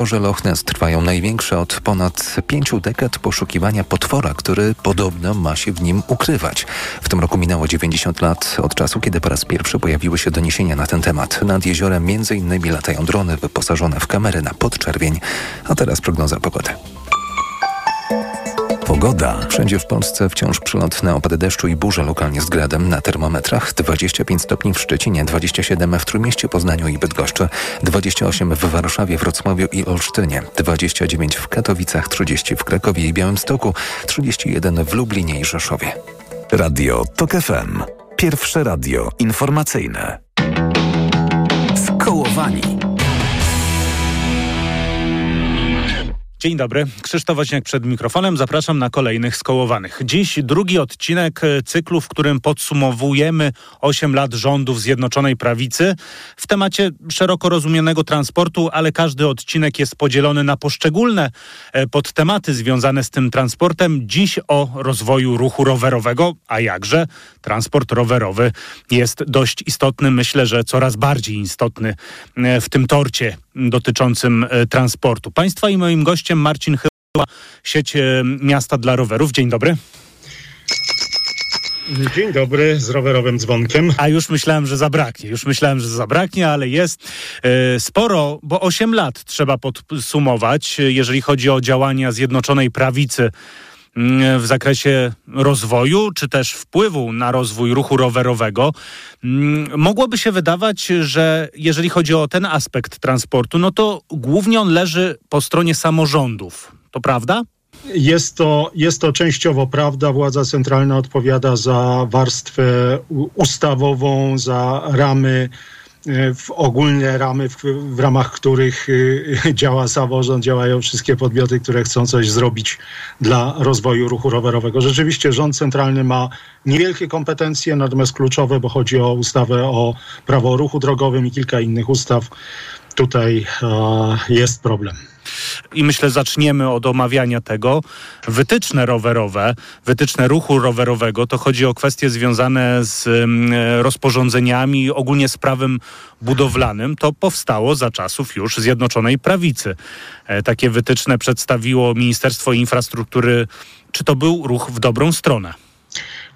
Morze Loch Ness trwają największe od ponad pięciu dekad poszukiwania potwora, który podobno ma się w nim ukrywać. W tym roku minęło 90 lat od czasu, kiedy po raz pierwszy pojawiły się doniesienia na ten temat. Nad jeziorem m.in. latają drony wyposażone w kamery na podczerwień, a teraz prognoza pogody. Pogoda. Wszędzie w Polsce wciąż przylotne opady deszczu i burze lokalnie z gradem na termometrach. 25 stopni w Szczecinie, 27 w Trójmieście, Poznaniu i Bydgoszczy, 28 w Warszawie, Wrocławiu i Olsztynie, 29 w Katowicach, 30 w Krakowie i Białymstoku, 31 w Lublinie i Rzeszowie. Radio TOK FM. Pierwsze radio informacyjne. Skołowani. Dzień dobry, Krzysztof Woźniak przed mikrofonem. Zapraszam na kolejnych skołowanych. Dziś drugi odcinek e, cyklu, w którym podsumowujemy 8 lat rządów Zjednoczonej Prawicy w temacie szeroko rozumianego transportu, ale każdy odcinek jest podzielony na poszczególne e, podtematy związane z tym transportem. Dziś o rozwoju ruchu rowerowego, a jakże transport rowerowy jest dość istotny, myślę, że coraz bardziej istotny e, w tym torcie dotyczącym e, transportu. Państwa i moim gościem Marcin Chyła, sieć e, Miasta dla Rowerów. Dzień dobry. Dzień dobry, z rowerowym dzwonkiem. A już myślałem, że zabraknie. Już myślałem, że zabraknie, ale jest e, sporo, bo 8 lat trzeba podsumować, jeżeli chodzi o działania Zjednoczonej Prawicy w zakresie rozwoju, czy też wpływu na rozwój ruchu rowerowego. Mm, mogłoby się wydawać, że jeżeli chodzi o ten aspekt transportu, no to głównie on leży po stronie samorządów. To prawda? Jest to, jest to częściowo prawda. Władza centralna odpowiada za warstwę ustawową, za ramy w ogólne ramy, w, w, ramach których e, działa samorząd, działają wszystkie podmioty, które chcą coś zrobić dla rozwoju ruchu rowerowego. Rzeczywiście rząd centralny ma niewielkie kompetencje, natomiast kluczowe, bo chodzi o ustawę o prawo o ruchu drogowym i kilka innych ustaw. Tutaj e, jest problem i myślę zaczniemy od omawiania tego. Wytyczne rowerowe, wytyczne ruchu rowerowego, to chodzi o kwestie związane z rozporządzeniami, ogólnie z prawem budowlanym. To powstało za czasów już Zjednoczonej Prawicy. E, takie wytyczne przedstawiło Ministerstwo Infrastruktury. Czy to był ruch w dobrą stronę?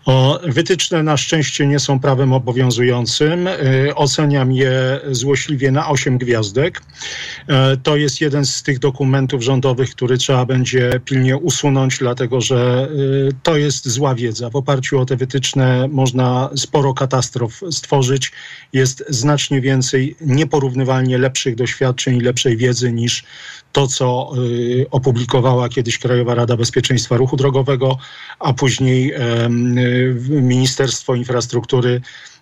O, wytyczne na szczęście nie są prawem obowiązującym. Y, oceniam je złośliwie na 8 gwiazdek. Y, to jest jeden z tych dokumentów rządowych, który trzeba będzie pilnie usunąć, dlatego że y, to jest zła wiedza. W oparciu o te wytyczne można sporo katastrof stworzyć. Jest znacznie więcej nieporównywalnie lepszych doświadczeń i lepszej wiedzy niż to, co opublikowała kiedyś Krajowa Rada Bezpieczeństwa Ruchu Drogowego, a później Ministerstwo Infrastruktury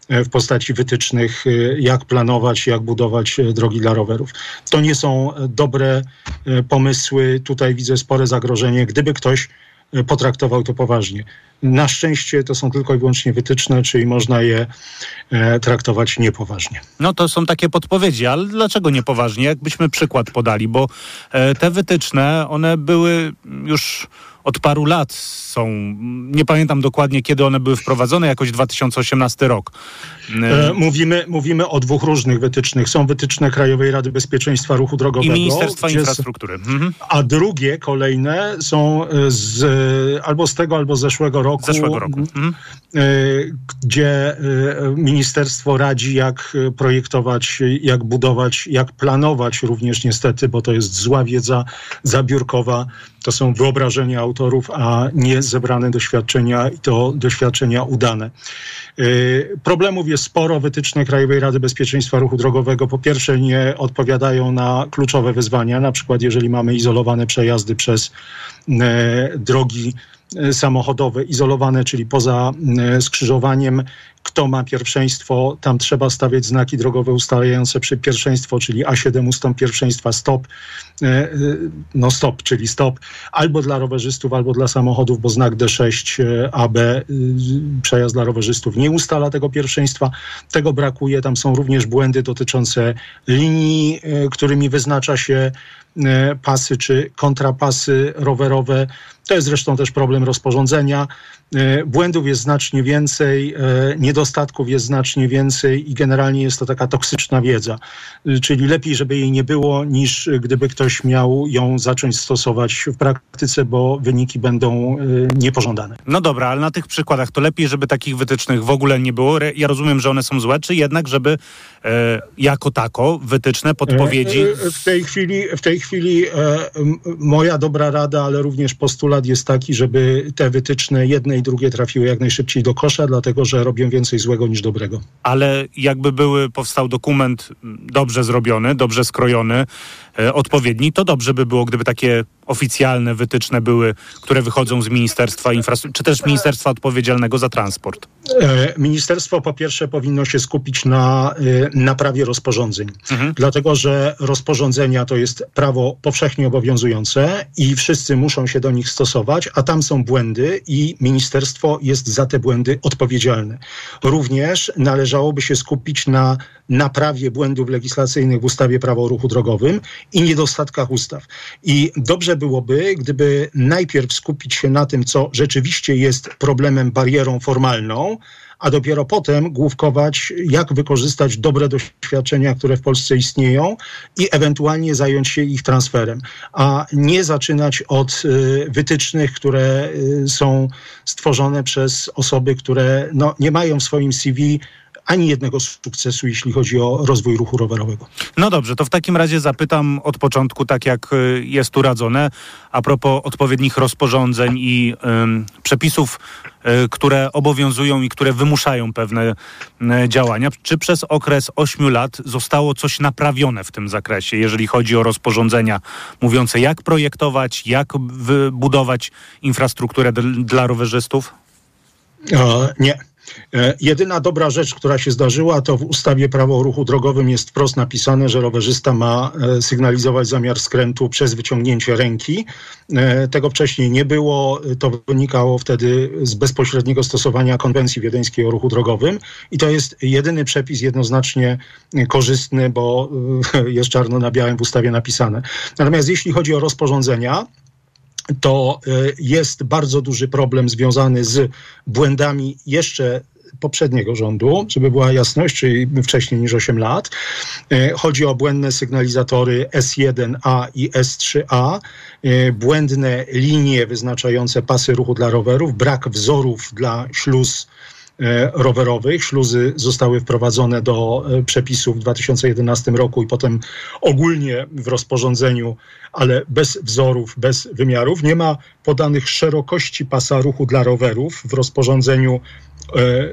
e, w postaci wytycznych, y, jak planować, jak budować e, drogi dla rowerów. To nie są dobre e, pomysły. Tutaj widzę spore zagrożenie. Gdyby ktoś potraktował to poważnie. Na szczęście to są tylko i wyłącznie wytyczne, czyli można je e, traktować niepoważnie. No to są takie podpowiedzi, ale dlaczego niepoważnie? Jakbyśmy przykład podali, bo e, te wytyczne, one były już od paru lat są. Nie pamiętam dokładnie, kiedy one były wprowadzone, jakoś 2018 rok. E, mówimy, mówimy o dwóch różnych wytycznych. Są wytyczne Krajowej Rady Bezpieczeństwa Ruchu Drogowego. I Ministerstwa Infrastruktury. Mhm. A drugie, kolejne są z, albo z tego, albo z zeszłego roku. Zeszłego roku. Mhm. E, gdzie e, ministerstwo radzi, jak projektować, jak budować, jak planować również niestety, bo to jest zła wiedza zabiórkowa. To są wyobrażenia autorów, a nie zebrane doświadczenia i to doświadczenia udane. Y, problemów jest sporo. Wytyczne Krajowej Rady Bezpieczeństwa Ruchu Drogowego po pierwsze nie odpowiadają na kluczowe wyzwania, na przykład jeżeli mamy izolowane przejazdy przez y, drogi samochodowe, izolowane, czyli poza skrzyżowaniem kto ma pierwszeństwo, tam trzeba stawiać znaki drogowe ustalające przy pierwszeństwo, czyli A7 ustąp pierwszeństwa stop, e, e, no stop, czyli stop, albo dla rowerzystów, albo dla samochodów, bo znak D6 e, AB przejazd dla rowerzystów nie ustala tego pierwszeństwa. Tego brakuje. Tam są również błędy dotyczące linii, którymi wyznacza się pasy czy kontrapasy rowerowe. To jest zresztą też problem rozporządzenia. E, błędów jest znacznie więcej, e, niedostatków jest znacznie więcej i generalnie jest to taka toksyczna wiedza. E, czyli lepiej, żeby jej nie było, niż gdyby ktoś miał ją zacząć stosować w praktyce, bo wyniki będą niepożądane. No dobra, ale na tych przykładach to lepiej, żeby takich wytycznych w ogóle nie było. Ja rozumiem, że one są złe, czy jednak, żeby jako tako wytyczne, podpowiedzi... W tej chwili, w tej chwili moja dobra rada, ale również postulat jest taki, żeby te wytyczne jednej i drugie trafiły jak najszybciej do kosza, dlatego że robią więcej złego niż dobrego. Ale jakby były, powstał dokument dobrze zrobiony, dobrze skrojony, odpowiedni, to dobrze by było, gdyby takie oficjalne wytyczne były, które wychodzą z Ministerstwa Infrastruktury, czy też Ministerstwa Odpowiedzialnego za Transport? E, ministerstwo po pierwsze powinno się skupić na e, naprawie rozporządzeń, mhm. dlatego że rozporządzenia to jest prawo powszechnie obowiązujące i wszyscy muszą się do nich stosować, a tam są błędy i ministerstwo jest za te błędy odpowiedzialne. Również należałoby się skupić na naprawie błędów legislacyjnych w ustawie prawo o ruchu drogowym i niedostatkach ustaw. I dobrze byłoby, gdyby najpierw skupić się na tym, co rzeczywiście jest problemem, barierą formalną, a dopiero potem główkować, jak wykorzystać dobre doświadczenia, które w Polsce istnieją i ewentualnie zająć się ich transferem, a nie zaczynać od y, wytycznych, które y, są stworzone przez osoby, które no, nie mają w swoim CV ani jednego sukcesu, jeśli chodzi o rozwój ruchu rowerowego. No dobrze, to w takim razie zapytam od początku, tak jak y, jest tu radzone, a propos odpowiednich rozporządzeń i y, przepisów, y, które obowiązują i które wymuszają pewne y, działania. Czy przez okres 8 lat zostało coś naprawione w tym zakresie, jeżeli chodzi o rozporządzenia mówiące, jak projektować, jak wybudować infrastrukturę dla rowerzystów? E, nie. E, jedyna dobra rzecz, która się zdarzyła, to w ustawie prawo o ruchu drogowym jest wprost napisane, że rowerzysta ma e, sygnalizować zamiar skrętu przez wyciągnięcie ręki. E, tego wcześniej nie było. To wynikało wtedy z bezpośredniego stosowania konwencji wiedeńskiej o ruchu drogowym i to jest jedyny przepis jednoznacznie korzystny, bo jest czarno na białym w ustawie napisane. Natomiast jeśli chodzi o rozporządzenia, to e, jest bardzo duży problem związany z błędami jeszcze poprzedniego rządu, żeby była jasność, czyli wcześniej niż 8 lat. E, chodzi o błędne sygnalizatory S1A i S3A, e, błędne linie wyznaczające pasy ruchu dla rowerów, brak wzorów dla śluz rowerowych. Śluzy zostały wprowadzone do przepisów w 2011 roku i potem ogólnie w rozporządzeniu ale bez wzorów, bez wymiarów. Nie ma podanych szerokości pasa ruchu dla rowerów w rozporządzeniu e,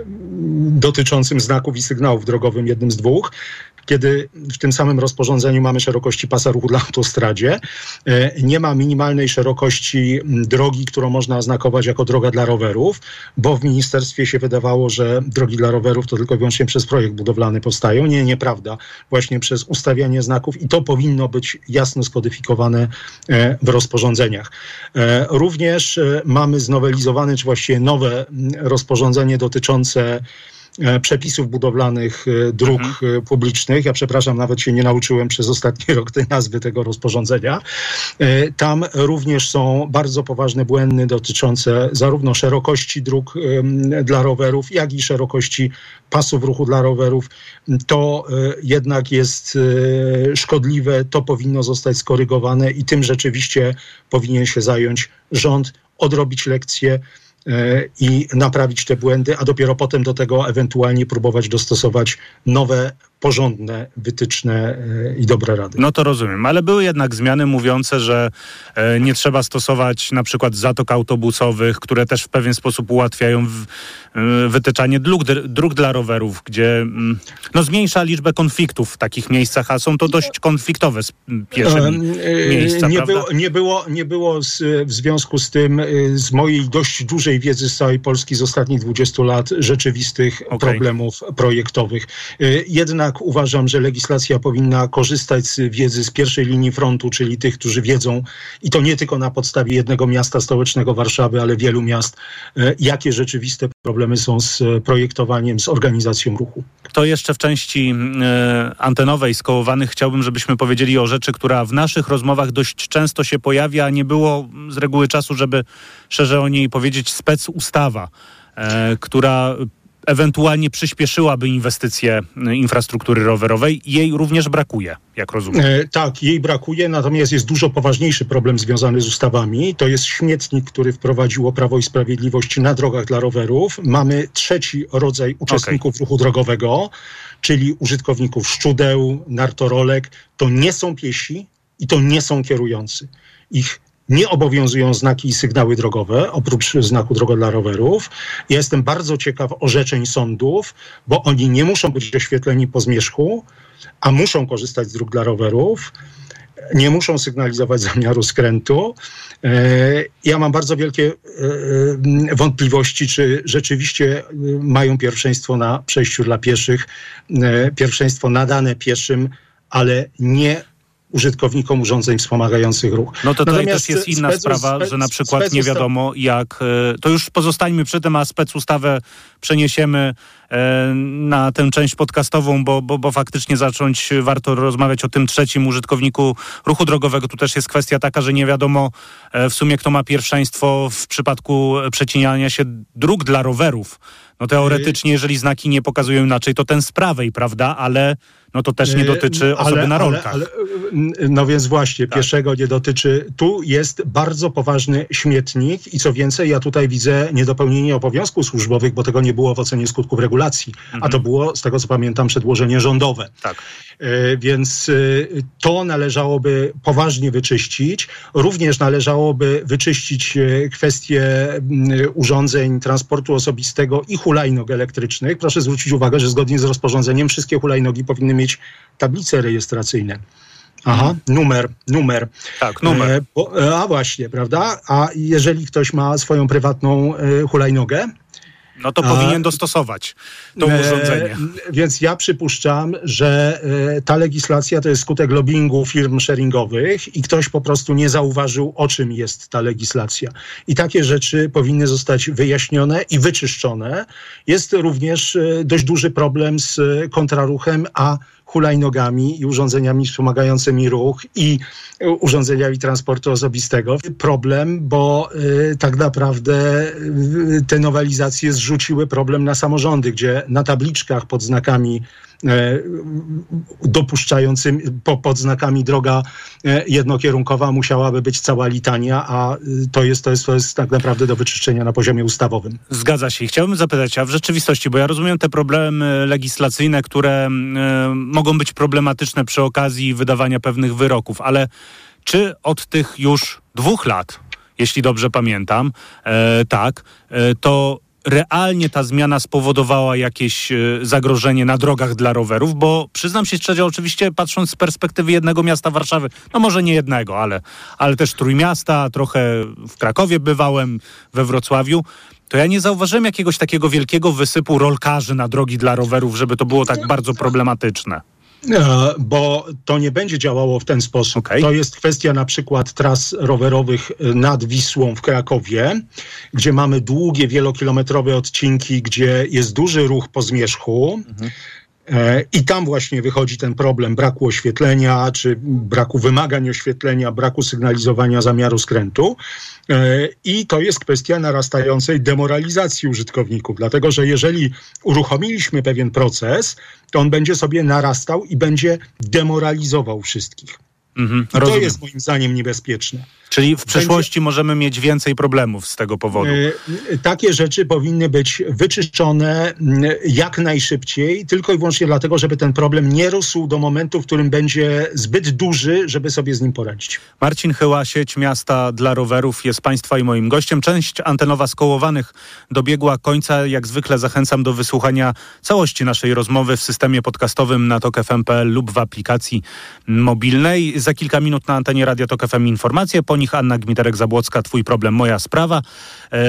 dotyczącym znaków i sygnałów drogowym, jednym z dwóch kiedy w tym samym rozporządzeniu mamy szerokości pasa ruchu dla autostradzie. E, nie ma minimalnej szerokości drogi, którą można oznakować jako droga dla rowerów, bo w ministerstwie się wydawało, że drogi dla rowerów to tylko i wyłącznie przez projekt budowlany powstają. Nie, nieprawda. Właśnie przez ustawianie znaków i to powinno być jasno skodyfikowane e, w rozporządzeniach. E, również mamy znowelizowane, czy właściwie nowe rozporządzenie dotyczące przepisów budowlanych e, dróg mhm. E, publicznych. Ja przepraszam, nawet się nie nauczyłem przez ostatni rok tej nazwy tego rozporządzenia. Tam również są bardzo poważne błędy dotyczące zarówno szerokości dróg dla rowerów, jak i szerokości pasów ruchu dla rowerów. To jednak jest szkodliwe, to powinno zostać skorygowane i tym rzeczywiście powinien się zająć rząd, odrobić lekcje E, i naprawić te błędy, a dopiero potem do tego ewentualnie próbować dostosować nowe porządne wytyczne e, i dobre rady. No to rozumiem, ale były jednak zmiany mówiące, że e, nie trzeba stosować na przykład zatok autobusowych, które też w pewien sposób ułatwiają e, wytyczanie dróg, dróg dla rowerów, gdzie mm, no, zmniejsza liczbę konfliktów w takich miejscach, a są to dość konfliktowe piesze miejsca, nie było, nie było, nie było z, w związku z tym z mojej dość dużej wiedzy z całej Polski z ostatnich 20 lat rzeczywistych okay. problemów projektowych. Jedna tak uważam, że legislacja powinna korzystać z wiedzy z pierwszej linii frontu, czyli tych, którzy wiedzą, i to nie tylko na podstawie jednego miasta stołecznego Warszawy, ale wielu miast, e, jakie rzeczywiste problemy są z projektowaniem, z organizacją ruchu. To jeszcze w części e, antenowej skołowanych chciałbym, żebyśmy powiedzieli o rzeczy, która w naszych rozmowach dość często się pojawia, a nie było z reguły czasu, żeby szerzej o niej powiedzieć, spec ustawa, e, która ewentualnie przyspieszyłaby inwestycje y, infrastruktury rowerowej. Jej również brakuje, jak rozumiem. E, tak, jej brakuje, natomiast jest dużo poważniejszy problem związany z ustawami. To jest śmietnik, który wprowadziło Prawo i Sprawiedliwość na drogach dla rowerów. Mamy trzeci rodzaj uczestników okay. ruchu drogowego, czyli użytkowników szczudeł, nartorolek. To nie są piesi i to nie są kierujący. Ich nie obowiązują znaki i sygnały drogowe, oprócz znaku droga dla rowerów. Ja jestem bardzo ciekaw orzeczeń sądów, bo oni nie muszą być oświetleni po zmierzchu, a muszą korzystać z dróg dla rowerów. Nie muszą sygnalizować zamiaru skrętu. E, ja mam bardzo wielkie e, wątpliwości, czy rzeczywiście e, mają pierwszeństwo na przejściu dla pieszych, pierwszeństwo nadane pieszym, ale nie użytkownikom urządzeń wspomagających ruch. No to tutaj też jest inna sprawa, że na przykład nie wiadomo jak, e, to już pozostańmy przy tym, a specustawę przeniesiemy e, na tę część podcastową, bo, bo, bo faktycznie zacząć warto rozmawiać o tym trzecim użytkowniku ruchu drogowego. Tu też jest kwestia taka, że nie wiadomo e, w sumie kto ma pierwszeństwo w przypadku przecinania się dróg dla rowerów. No teoretycznie, jeżeli znaki nie pokazują inaczej, to ten z prawej, prawda? Ale no to też nie dotyczy osoby ale, na rolkach. Ale, ale, no więc właśnie, tak. pieszego nie dotyczy. Tu jest bardzo poważny śmietnik i co więcej, ja tutaj widzę niedopełnienie obowiązków służbowych, bo tego nie było w ocenie skutków regulacji, mhm. a to było, z tego co pamiętam, przedłożenie rządowe. Tak. Więc to należałoby poważnie wyczyścić. Również należałoby wyczyścić e, kwestie urządzeń transportu osobistego i hulajnog elektrycznych. Proszę zwrócić uwagę, że zgodnie z rozporządzeniem wszystkie hulajnogi powinny mieć tablice rejestracyjne. Aha, numer, numer. Tak, numer. E, bo, a właśnie, prawda? A jeżeli ktoś ma swoją prywatną e, hulajnogę, no to powinien dostosować to e, urządzenie. Więc ja przypuszczam, że e, ta legislacja to jest skutek lobbyingu firm sharingowych i ktoś po prostu nie zauważył, o czym jest ta legislacja. I takie rzeczy powinny zostać wyjaśnione i wyczyszczone. Jest również e, dość duży problem z kontraruchem, a hulajnogami i urządzeniami wspomagającymi ruch i urządzeniami transportu osobistego. Problem, bo y, tak naprawdę y, te nowelizacje zrzuciły problem na samorządy, gdzie na tabliczkach pod znakami E, dopuszczającymi, po, pod znakami droga e, jednokierunkowa musiałaby być cała litania, a y, to jest, to jest, to jest tak naprawdę do wyczyszczenia na poziomie ustawowym. Zgadza się. Chciałbym zapytać, a w rzeczywistości, bo ja rozumiem te problemy legislacyjne, które y, mogą być problematyczne przy okazji wydawania pewnych wyroków, ale czy od tych już dwóch lat, jeśli dobrze pamiętam, tak, to realnie ta zmiana spowodowała jakieś e, zagrożenie na drogach dla rowerów, bo przyznam się szczerze, oczywiście patrząc z perspektywy jednego miasta Warszawy, no może nie jednego, ale, ale też Trójmiasta, trochę w Krakowie bywałem, we Wrocławiu, to ja nie zauważyłem jakiegoś takiego wielkiego wysypu rolkarzy na drogi dla rowerów, żeby to było tak bardzo problematyczne. E, bo to nie będzie działało w ten sposób. Okay. To jest kwestia na przykład tras rowerowych e, nad Wisłą w Krakowie, gdzie mamy długie, wielokilometrowe odcinki, gdzie jest duży ruch po zmierzchu. Mhm. E, I tam właśnie wychodzi ten problem braku oświetlenia, czy braku wymagań oświetlenia, braku sygnalizowania zamiaru skrętu. E, I to jest kwestia narastającej demoralizacji użytkowników, dlatego że jeżeli uruchomiliśmy pewien proces, to on będzie sobie narastał i będzie demoralizował wszystkich. Mhm, I to jest moim zdaniem niebezpieczne. Czyli w przyszłości Będzie... możemy mieć więcej problemów z tego powodu. E, takie rzeczy powinny być wyczyszczone jak najszybciej, tylko i wyłącznie dlatego, żeby ten problem nie rósł do momentu, w którym będzie zbyt duży, żeby sobie z nim poradzić. Marcin Chyła, sieć miasta dla rowerów jest Państwa i moim gościem. Część antenowa skołowanych dobiegła końca. Jak zwykle zachęcam do wysłuchania całości naszej rozmowy w systemie podcastowym na tok.fm.pl lub w aplikacji mobilnej. Za kilka minut na antenie Radio Tok FM informacje. Po nich Anna Gmiterek-Zabłocka, Twój problem, moja sprawa. E,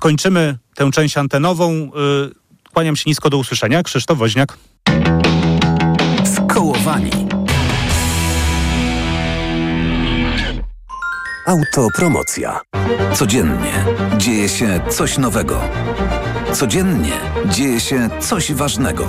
kończymy tę część antenową. E, kłaniam się nisko do usłyszenia. Krzysztof Woźniak. Poinformowani. Autopromocja. Codziennie dzieje się coś nowego. Codziennie dzieje się coś ważnego.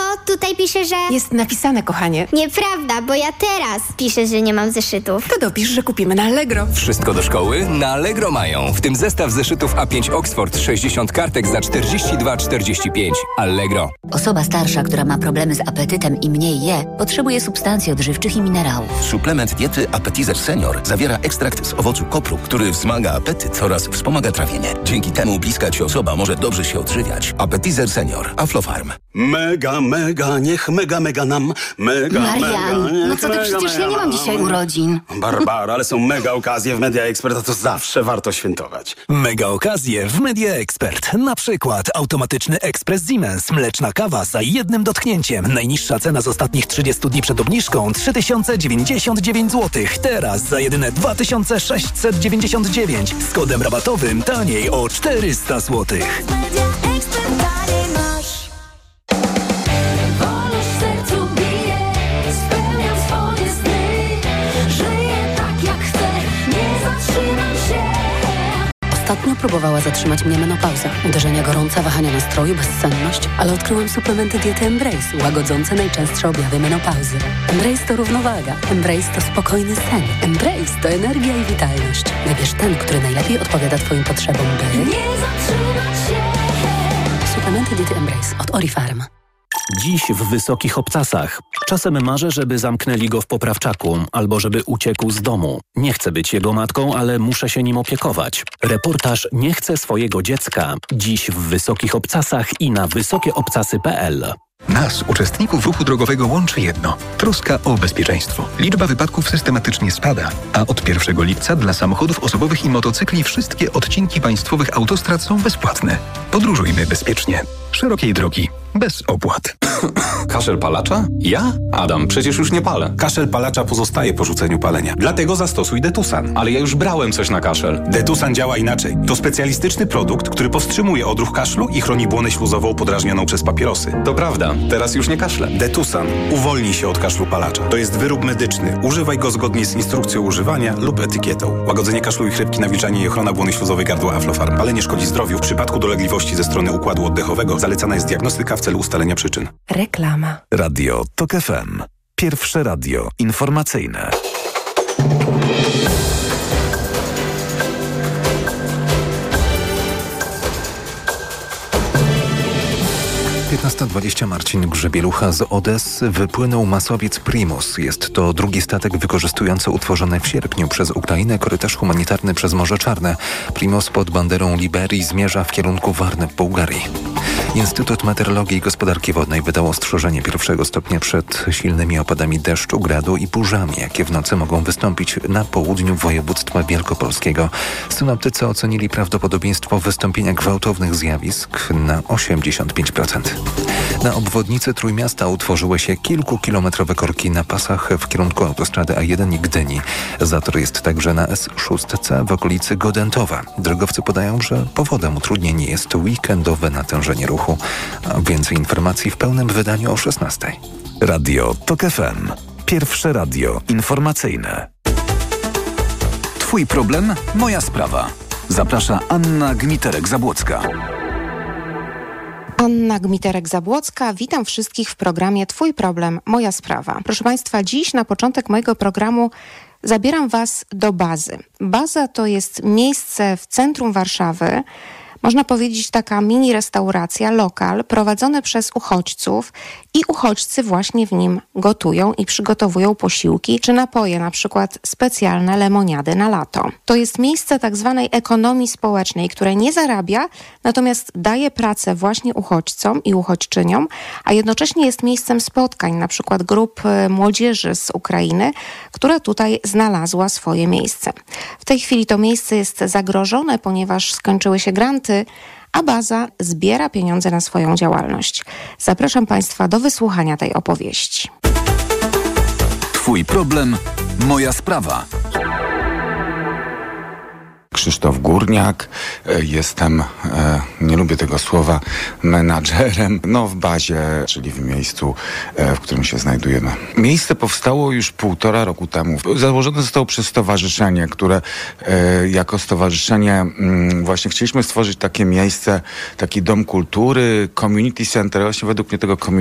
tutaj pisze, że... Jest napisane, kochanie. Nieprawda, bo ja teraz piszę, że nie mam zeszytów. To dopisz, że kupimy na Allegro. Wszystko do szkoły? Na Allegro mają. W tym zestaw zeszytów A5 Oxford 60 kartek za 42,45. Allegro. Osoba starsza, która ma problemy z apetytem i mniej je, potrzebuje substancji odżywczych i minerałów. Suplement diety Appetizer Senior zawiera ekstrakt z owocu kopru, który wzmaga apetyt oraz wspomaga trawienie. Dzięki temu bliska ci osoba może dobrze się odżywiać. Appetizer Senior. Aflofarm. Mega, mega, niech mega, mega nam. Mega, Marian, mega, niech no co ty, mega, przecież mega ja nie mam dzisiaj urodzin. Barbara, ale są mega okazje w Media Expert, a to zawsze warto świętować. Mega okazje w Media Expert. Na przykład automatyczny ekspres Siemens. Mleczna kawa za jednym dotknięciem. Najniższa cena z ostatnich 30 dni przed obniżką 3099 zł. Teraz za jedyne 2699. Z kodem rabatowym taniej o 400 zł. Wolność Ostatnio próbowała zatrzymać mnie menopauza. Uderzenia gorąca, wahania nastroju, bezsenność, ale odkryłam suplementy diety Embrace, łagodzące najczęstsze objawy menopauzy. Embrace to równowaga. Embrace to spokojny sen. Embrace to energia i witalność. Wybierz ten, który najlepiej odpowiada Twoim potrzebom, by... Nie zatrzymać się. Suplementy diety Embrace od Orifarm. Dziś w wysokich obcasach. Czasem marzę, żeby zamknęli go w poprawczaku, albo żeby uciekł z domu. Nie chcę być jego matką, ale muszę się nim opiekować. Reportaż Nie chcę swojego dziecka. Dziś w wysokich obcasach i na wysokieobcasy.pl. Nas, uczestników ruchu drogowego, łączy jedno – troska o bezpieczeństwo. Liczba wypadków systematycznie spada, a od 1 lipca dla samochodów osobowych i motocykli wszystkie odcinki państwowych autostrad są bezpłatne. Podróżujmy bezpiecznie. Szerokiej drogi. Bez opłat. Kaszel palacza? Ja? Adam, przecież już nie palę. Kaszel palacza pozostaje po rzuceniu palenia. Dlatego zastosuj Detusan. Ale ja już brałem coś na kaszel. Detusan działa inaczej. To specjalistyczny produkt, który powstrzymuje odruch kaszlu i chroni błonę śluzową podrażnioną przez papierosy. To prawda, teraz już nie kaszlę. Detusan uwolni się od kaszlu palacza. To jest wyrób medyczny. Używaj go zgodnie z instrukcją używania lub etykietą. Łagodzenie kaszlu i chrypki, nawilżanie i ochrona błony śluzowej gardła Aflofarm. Palenie szkodzi zdrowiu. W przypadku dolegliwości ze strony układu oddechowego zalecana jest diagnostyka w celu ustalenia przyczyn. Reklama. Radio TOK FM. Pierwsze radio informacyjne. Piętnasta dwadzieścia Marcin Grzebielucha z Odessy wypłynął masowiec Primus. Jest to drugi statek wykorzystujący utworzony w sierpniu przez Ukrainę korytarz humanitarny przez Morze Czarne. Primus pod banderą Liberii zmierza w kierunku Warny w Bułgarii. Instytut Meteorologii i Gospodarki Wodnej wydał ostrzeżenie pierwszego stopnia przed silnymi opadami deszczu, gradu i burzami, jakie w nocy mogą wystąpić na południu województwa wielkopolskiego. Synoptycy ocenili prawdopodobieństwo wystąpienia gwałtownych zjawisk na 85%. Na obwodnicy Trójmiasta utworzyły się kilkukilometrowe korki na pasach w kierunku autostrady A1 i Gdyni. Zator jest także na S6C w okolicy Godentowa. Drogowcy podają, że powodem utrudnień jest weekendowe natężenie ruchu. A więcej informacji w pełnym wydaniu o 16. Radio TOK FM. Pierwsze radio informacyjne. Twój problem, moja sprawa. Zaprasza Anna Gmiterek-Zabłocka. Anna Gmiterek-Zabłocka, witam wszystkich w programie Twój problem, moja sprawa. Proszę Państwa, dziś na początek mojego programu zabieram Was do bazy. Baza to jest miejsce w centrum Warszawy, Można powiedzieć taka mini restauracja, lokal prowadzony przez uchodźców i uchodźcy właśnie w nim gotują i przygotowują posiłki czy napoje, na przykład specjalne lemoniady na lato. To jest miejsce tak zwanej ekonomii społecznej, które nie zarabia, natomiast daje pracę właśnie uchodźcom i uchodźczyniom, a jednocześnie jest miejscem spotkań, na przykład grup e, młodzieży z Ukrainy, która tutaj znalazła swoje miejsce. W tej chwili to miejsce jest zagrożone, ponieważ skończyły się granty, a baza zbiera pieniądze na swoją działalność. Zapraszam Państwa do wysłuchania tej opowieści. Twój problem, moja sprawa. Krzysztof Górniak, e, jestem, e, nie lubię tego słowa, menadżerem, no w bazie, czyli w miejscu, e, w którym się znajdujemy. Miejsce powstało już półtora roku temu. Założone zostało przez stowarzyszenie, które jako stowarzyszenie mm, właśnie chcieliśmy stworzyć takie miejsce, taki dom kultury, community center, właśnie według mnie tego community